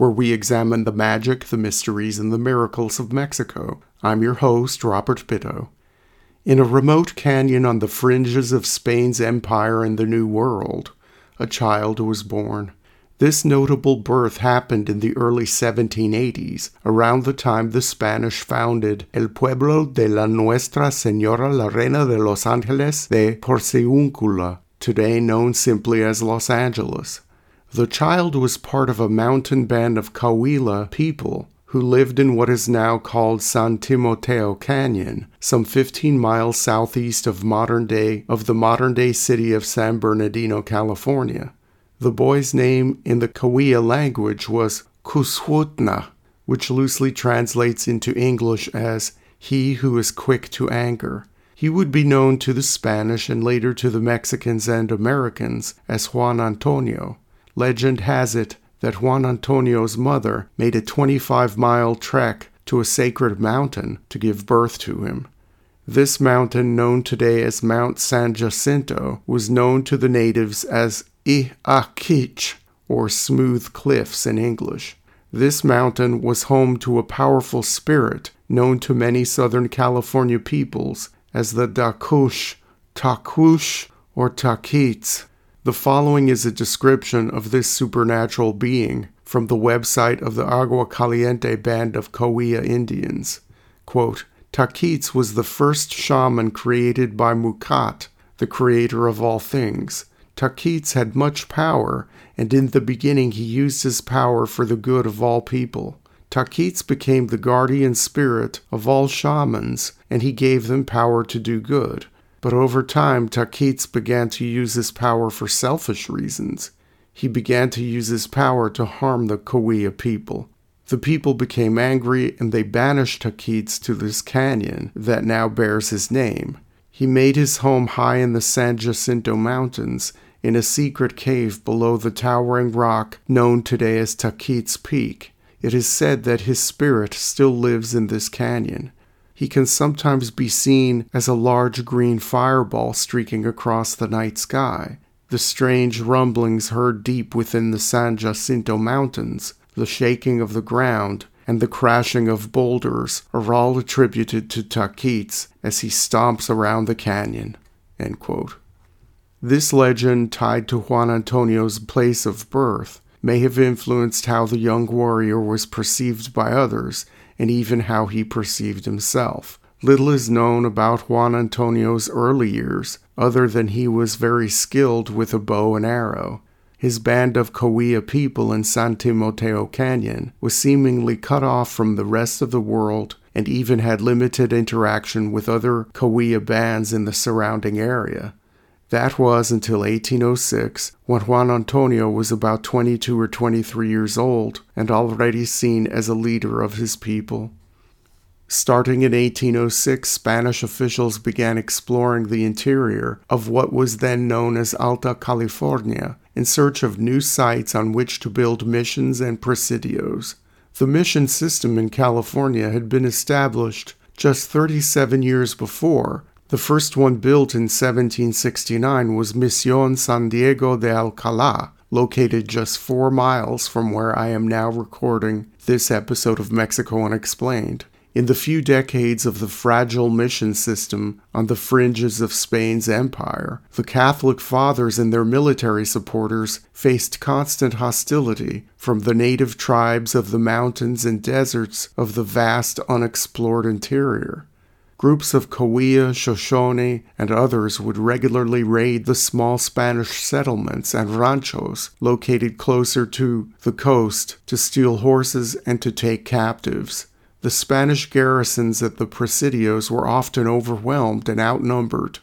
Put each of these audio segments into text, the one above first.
where we examine the magic, the mysteries, and the miracles of Mexico. I'm your host, Robert Bitto. In a remote canyon on the fringes of Spain's empire in the New World, a child was born. This notable birth happened in the early 1780s, around the time the Spanish founded El Pueblo de la Nuestra Señora la Reina de los Ángeles de Porciúncula, today known simply as Los Angeles. The child was part of a mountain band of Cahuilla people who lived in what is now called San Timoteo Canyon, some 15 miles southeast of modern day of the modern day city of San Bernardino, California. The boy's name in the Cahuilla language was Kuswutna, which loosely translates into English as he who is quick to anger. He would be known to the Spanish and later to the Mexicans and Americans as Juan Antonio. Legend has it that Juan Antonio's mother made a 25 mile trek to a sacred mountain to give birth to him. This mountain, known today as Mount San Jacinto, was known to the natives as Iakich, or smooth cliffs in English. This mountain was home to a powerful spirit known to many Southern California peoples as the Dakush, Takush, or Tahquitz. The following is a description of this supernatural being from the website of the Agua Caliente Band of Cahuilla Indians. Quote, Tahquitz was the first shaman created by Mukat, the creator of all things. Tahquitz had much power, and in the beginning he used his power for the good of all people. Tahquitz became the guardian spirit of all shamans, and he gave them power to do good. But over time, Tahquitz began to use his power for selfish reasons. He began to use his power to harm the Cahuilla people. The people became angry and they banished Tahquitz to this canyon that now bears his name. He made his home high in the San Jacinto Mountains in a secret cave below the towering rock known today as Tahquitz Peak. It is said that his spirit still lives in this canyon. He can sometimes be seen as a large green fireball streaking across the night sky. The strange rumblings heard deep within the San Jacinto Mountains, the shaking of the ground, and the crashing of boulders are all attributed to Tahquitz as he stomps around the canyon. This legend, tied to Juan Antonio's place of birth, may have influenced how the young warrior was perceived by others and even how he perceived himself. Little is known about Juan Antonio's early years, other than he was very skilled with a bow and arrow. His band of Cahuilla people in San Timoteo Canyon was seemingly cut off from the rest of the world and even had limited interaction with other Cahuilla bands in the surrounding area. That was until 1806, when Juan Antonio was about 22 or 23 years old and already seen as a leader of his people. Starting in 1806, Spanish officials began exploring the interior of what was then known as Alta California in search of new sites on which to build missions and presidios. The mission system in California had been established just 37 years before the first one built in 1769 was Misión San Diego de Alcalá, located just four miles from where I am now recording this episode of Mexico Unexplained. In the few decades of the fragile mission system on the fringes of Spain's empire, the Catholic fathers and their military supporters faced constant hostility from the native tribes of the mountains and deserts of the vast unexplored interior. Groups of Cahuilla, Shoshone, and others would regularly raid the small Spanish settlements and ranchos located closer to the coast to steal horses and to take captives. The Spanish garrisons at the presidios were often overwhelmed and outnumbered.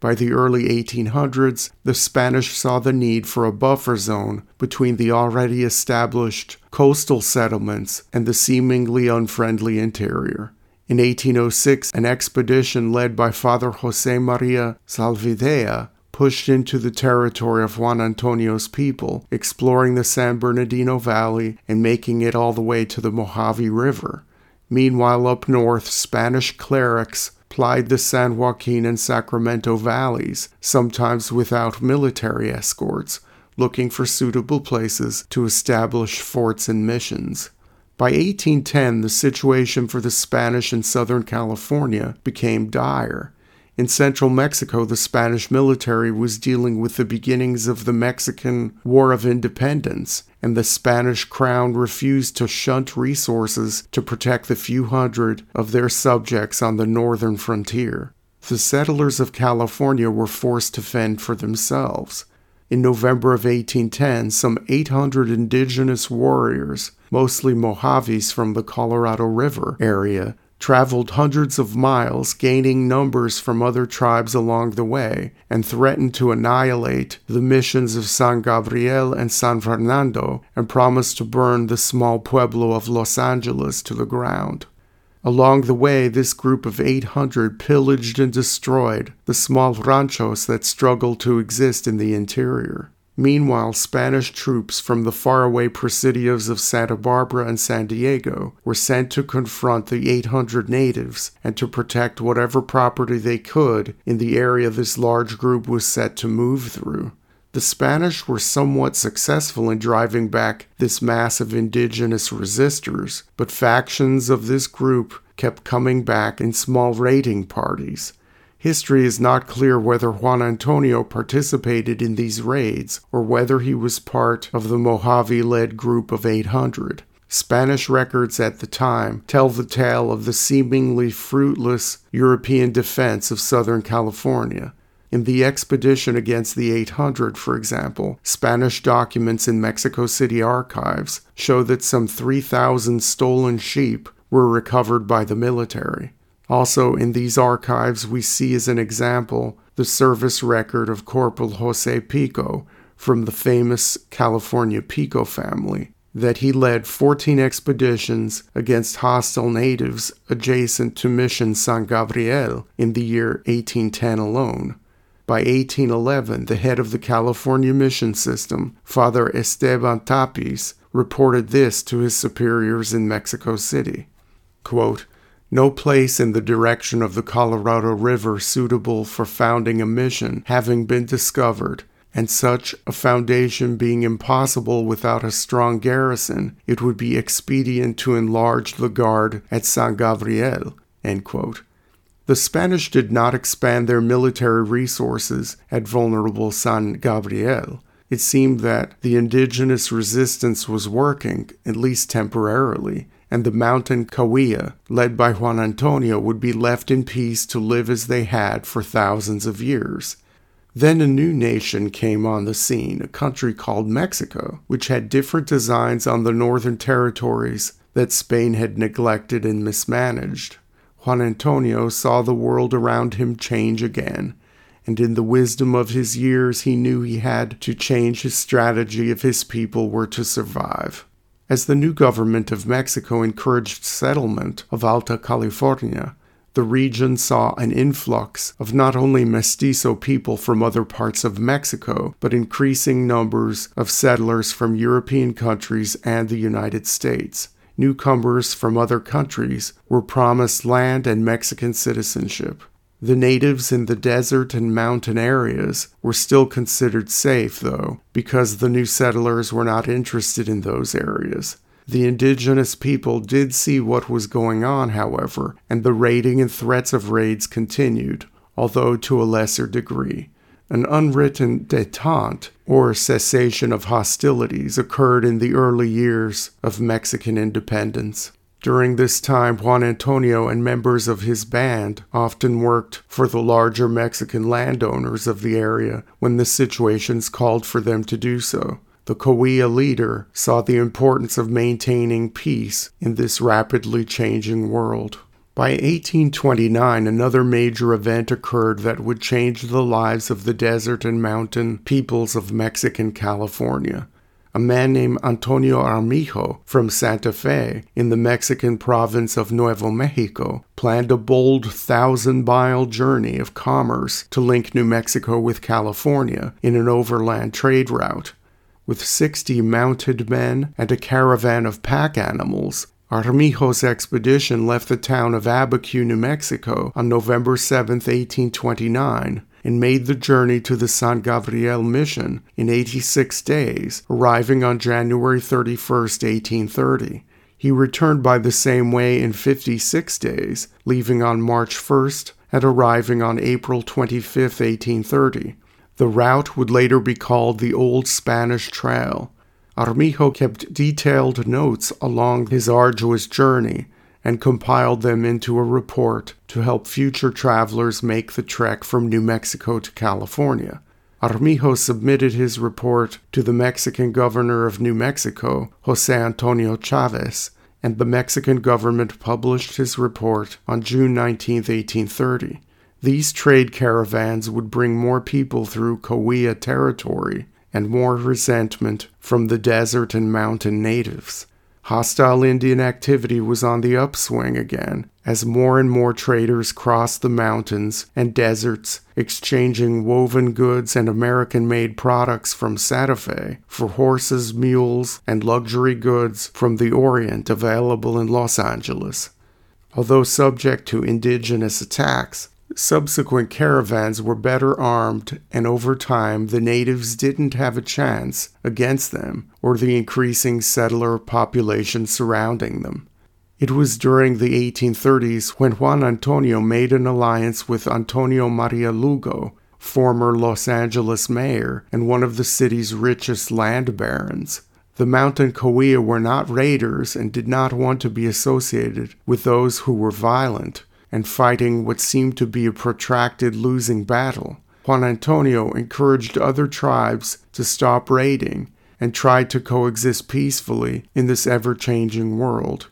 By the early 1800s, the Spanish saw the need for a buffer zone between the already established coastal settlements and the seemingly unfriendly interior. In 1806, an expedition led by Father Jose Maria Zalvidea pushed into the territory of Juan Antonio's people, exploring the San Bernardino Valley and making it all the way to the Mojave River. Meanwhile, up north, Spanish clerics plied the San Joaquin and Sacramento valleys, sometimes without military escorts, looking for suitable places to establish forts and missions. By 1810, the situation for the Spanish in Southern California became dire. In central Mexico, the Spanish military was dealing with the beginnings of the Mexican War of Independence, and the Spanish crown refused to shunt resources to protect the few hundred of their subjects on the northern frontier. The settlers of California were forced to fend for themselves. In November of 1810, some 800 indigenous warriors, mostly Mojaves from the Colorado River area, traveled hundreds of miles, gaining numbers from other tribes along the way, and threatened to annihilate the missions of San Gabriel and San Fernando, and promised to burn the small pueblo of Los Angeles to the ground. Along the way, this group of 800 pillaged and destroyed the small ranchos that struggled to exist in the interior. Meanwhile, Spanish troops from the faraway presidios of Santa Barbara and San Diego were sent to confront the 800 natives and to protect whatever property they could in the area this large group was set to move through. The Spanish were somewhat successful in driving back this mass of indigenous resistors, but factions of this group kept coming back in small raiding parties. History is not clear whether Juan Antonio participated in these raids or whether he was part of the Mojave led group of 800. Spanish records at the time tell the tale of the seemingly fruitless European defense of Southern California. In the expedition against the 800, for example, Spanish documents in Mexico City archives show that some 3,000 stolen sheep were recovered by the military. Also, in these archives, we see as an example the service record of Corporal Jose Pico from the famous California Pico family, that he led 14 expeditions against hostile natives adjacent to Mission San Gabriel in the year 1810 alone. By 1811, the head of the California mission system, Father Esteban Tapis, reported this to his superiors in Mexico City. Quote, no place in the direction of the Colorado River suitable for founding a mission having been discovered, and such a foundation being impossible without a strong garrison, it would be expedient to enlarge the guard at San Gabriel. The Spanish did not expand their military resources at vulnerable San Gabriel. It seemed that the indigenous resistance was working, at least temporarily, and the mountain Cahuilla, led by Juan Antonio, would be left in peace to live as they had for thousands of years. Then a new nation came on the scene, a country called Mexico, which had different designs on the northern territories that Spain had neglected and mismanaged. Juan Antonio saw the world around him change again, and in the wisdom of his years he knew he had to change his strategy if his people were to survive. As the new government of Mexico encouraged settlement of Alta California, the region saw an influx of not only mestizo people from other parts of Mexico, but increasing numbers of settlers from European countries and the United States. Newcomers from other countries were promised land and Mexican citizenship. The natives in the desert and mountain areas were still considered safe, though, because the new settlers were not interested in those areas. The indigenous people did see what was going on, however, and the raiding and threats of raids continued, although to a lesser degree. An unwritten detente, or cessation of hostilities, occurred in the early years of Mexican independence. During this time, Juan Antonio and members of his band often worked for the larger Mexican landowners of the area when the situations called for them to do so. The Cahuilla leader saw the importance of maintaining peace in this rapidly changing world. By 1829, another major event occurred that would change the lives of the desert and mountain peoples of Mexican California. A man named Antonio Armijo from Santa Fe in the Mexican province of Nuevo Mexico planned a bold thousand mile journey of commerce to link New Mexico with California in an overland trade route. With 60 mounted men and a caravan of pack animals, Armijo's expedition left the town of Abiquiu, New Mexico on November 7, 1829, and made the journey to the San Gabriel mission in 86 days, arriving on January 31, 1830. He returned by the same way in 56 days, leaving on March 1st and arriving on April 25, 1830. The route would later be called the Old Spanish Trail. Armijo kept detailed notes along his arduous journey and compiled them into a report to help future travelers make the trek from New Mexico to California. Armijo submitted his report to the Mexican governor of New Mexico, Jose Antonio Chavez, and the Mexican government published his report on June 19, 1830. These trade caravans would bring more people through Cahuilla territory and more resentment from the desert and mountain natives. Hostile Indian activity was on the upswing again as more and more traders crossed the mountains and deserts, exchanging woven goods and American made products from Santa Fe for horses, mules, and luxury goods from the Orient available in Los Angeles. Although subject to indigenous attacks, Subsequent caravans were better armed, and over time the natives didn't have a chance against them or the increasing settler population surrounding them. It was during the 1830s when Juan Antonio made an alliance with Antonio Maria Lugo, former Los Angeles mayor and one of the city's richest land barons. The mountain Cahuilla were not raiders and did not want to be associated with those who were violent and fighting what seemed to be a protracted losing battle. Juan Antonio encouraged other tribes to stop raiding and tried to coexist peacefully in this ever changing world.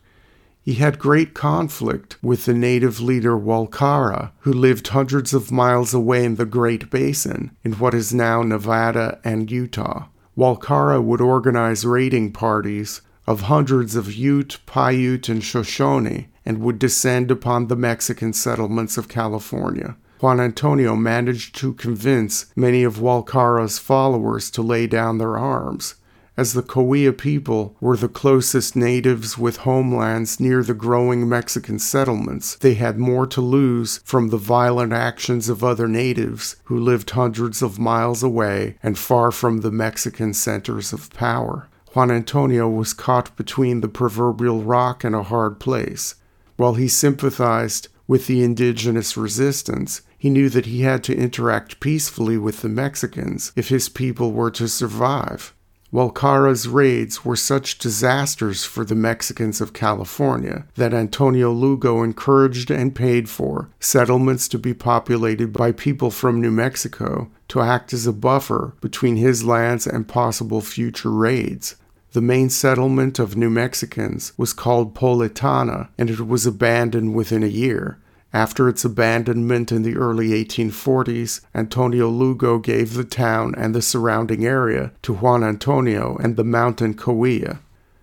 He had great conflict with the native leader Walcara, who lived hundreds of miles away in the Great Basin in what is now Nevada and Utah. Walcara would organize raiding parties of hundreds of Ute, Paiute, and Shoshone and would descend upon the Mexican settlements of California. Juan Antonio managed to convince many of Walcara's followers to lay down their arms. As the Cahuilla people were the closest natives with homelands near the growing Mexican settlements, they had more to lose from the violent actions of other natives who lived hundreds of miles away and far from the Mexican centers of power. Juan Antonio was caught between the proverbial rock and a hard place. While he sympathized with the indigenous resistance, he knew that he had to interact peacefully with the Mexicans if his people were to survive. Walcara's raids were such disasters for the Mexicans of California that Antonio Lugo encouraged and paid for settlements to be populated by people from New Mexico to act as a buffer between his lands and possible future raids. The main settlement of New Mexicans was called Politana, and it was abandoned within a year. After its abandonment in the early 1840s, Antonio Lugo gave the town and the surrounding area to Juan Antonio and the mountain Cahuilla.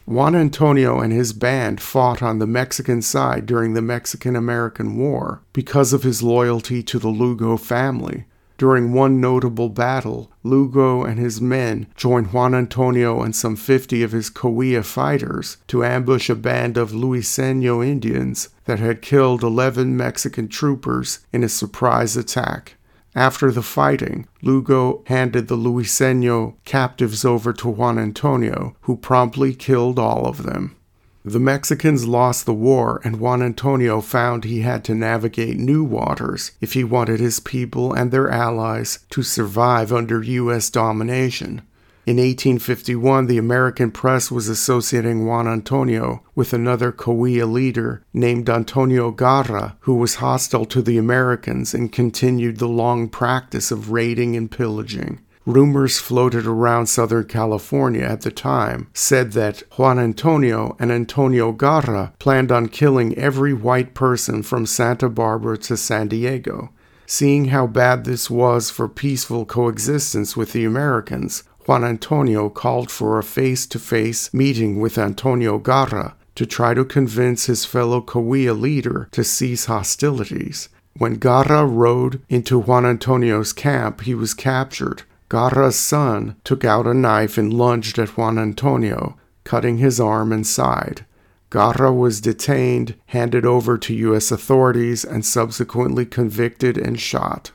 Juan Antonio and his band fought on the Mexican side during the Mexican American War because of his loyalty to the Lugo family. During one notable battle, Lugo and his men joined Juan Antonio and some 50 of his Cahuilla fighters to ambush a band of Luiseno Indians that had killed 11 Mexican troopers in a surprise attack. After the fighting, Lugo handed the Luiseno captives over to Juan Antonio, who promptly killed all of them. The Mexicans lost the war, and Juan Antonio found he had to navigate new waters if he wanted his people and their allies to survive under U.S. domination. In 1851, the American press was associating Juan Antonio with another Cahuilla leader named Antonio Garra, who was hostile to the Americans and continued the long practice of raiding and pillaging. Rumors floated around Southern California at the time said that Juan Antonio and Antonio Garra planned on killing every white person from Santa Barbara to San Diego. Seeing how bad this was for peaceful coexistence with the Americans, Juan Antonio called for a face to face meeting with Antonio Garra to try to convince his fellow Cahuilla leader to cease hostilities. When Garra rode into Juan Antonio's camp, he was captured. Garra's son took out a knife and lunged at Juan Antonio, cutting his arm and side. Garra was detained, handed over to U.S. authorities, and subsequently convicted and shot.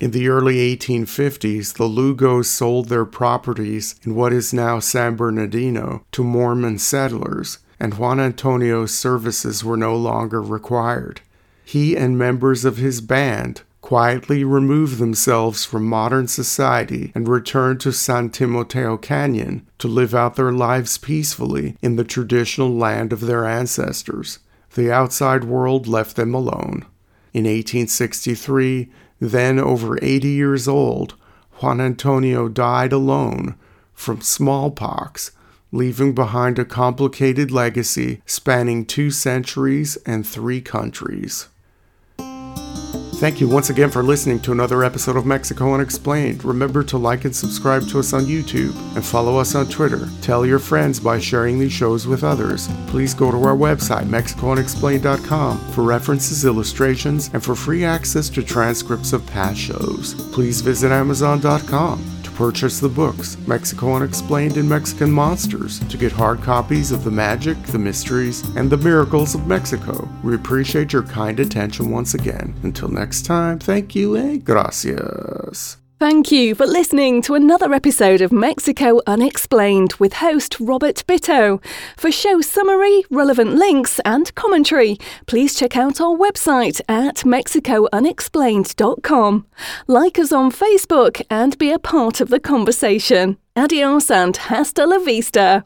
In the early 1850s, the Lugos sold their properties in what is now San Bernardino to Mormon settlers, and Juan Antonio's services were no longer required. He and members of his band quietly removed themselves from modern society and returned to San Timoteo Canyon to live out their lives peacefully in the traditional land of their ancestors. The outside world left them alone. In 1863, then over 80 years old, Juan Antonio died alone from smallpox, leaving behind a complicated legacy spanning two centuries and three countries. Thank you once again for listening to another episode of Mexico Unexplained. Remember to like and subscribe to us on YouTube and follow us on Twitter. Tell your friends by sharing these shows with others. Please go to our website, MexicoUnexplained.com, for references, illustrations, and for free access to transcripts of past shows. Please visit Amazon.com purchase the books Mexico Unexplained and Mexican Monsters to get hard copies of the magic, the mysteries, and the miracles of Mexico. We appreciate your kind attention once again. Until next time, thank you and gracias. Thank you for listening to another episode of Mexico Unexplained with host Robert Bitto. For show summary, relevant links, and commentary, please check out our website at mexicounexplained.com. Like us on Facebook and be a part of the conversation. Adios and hasta la vista.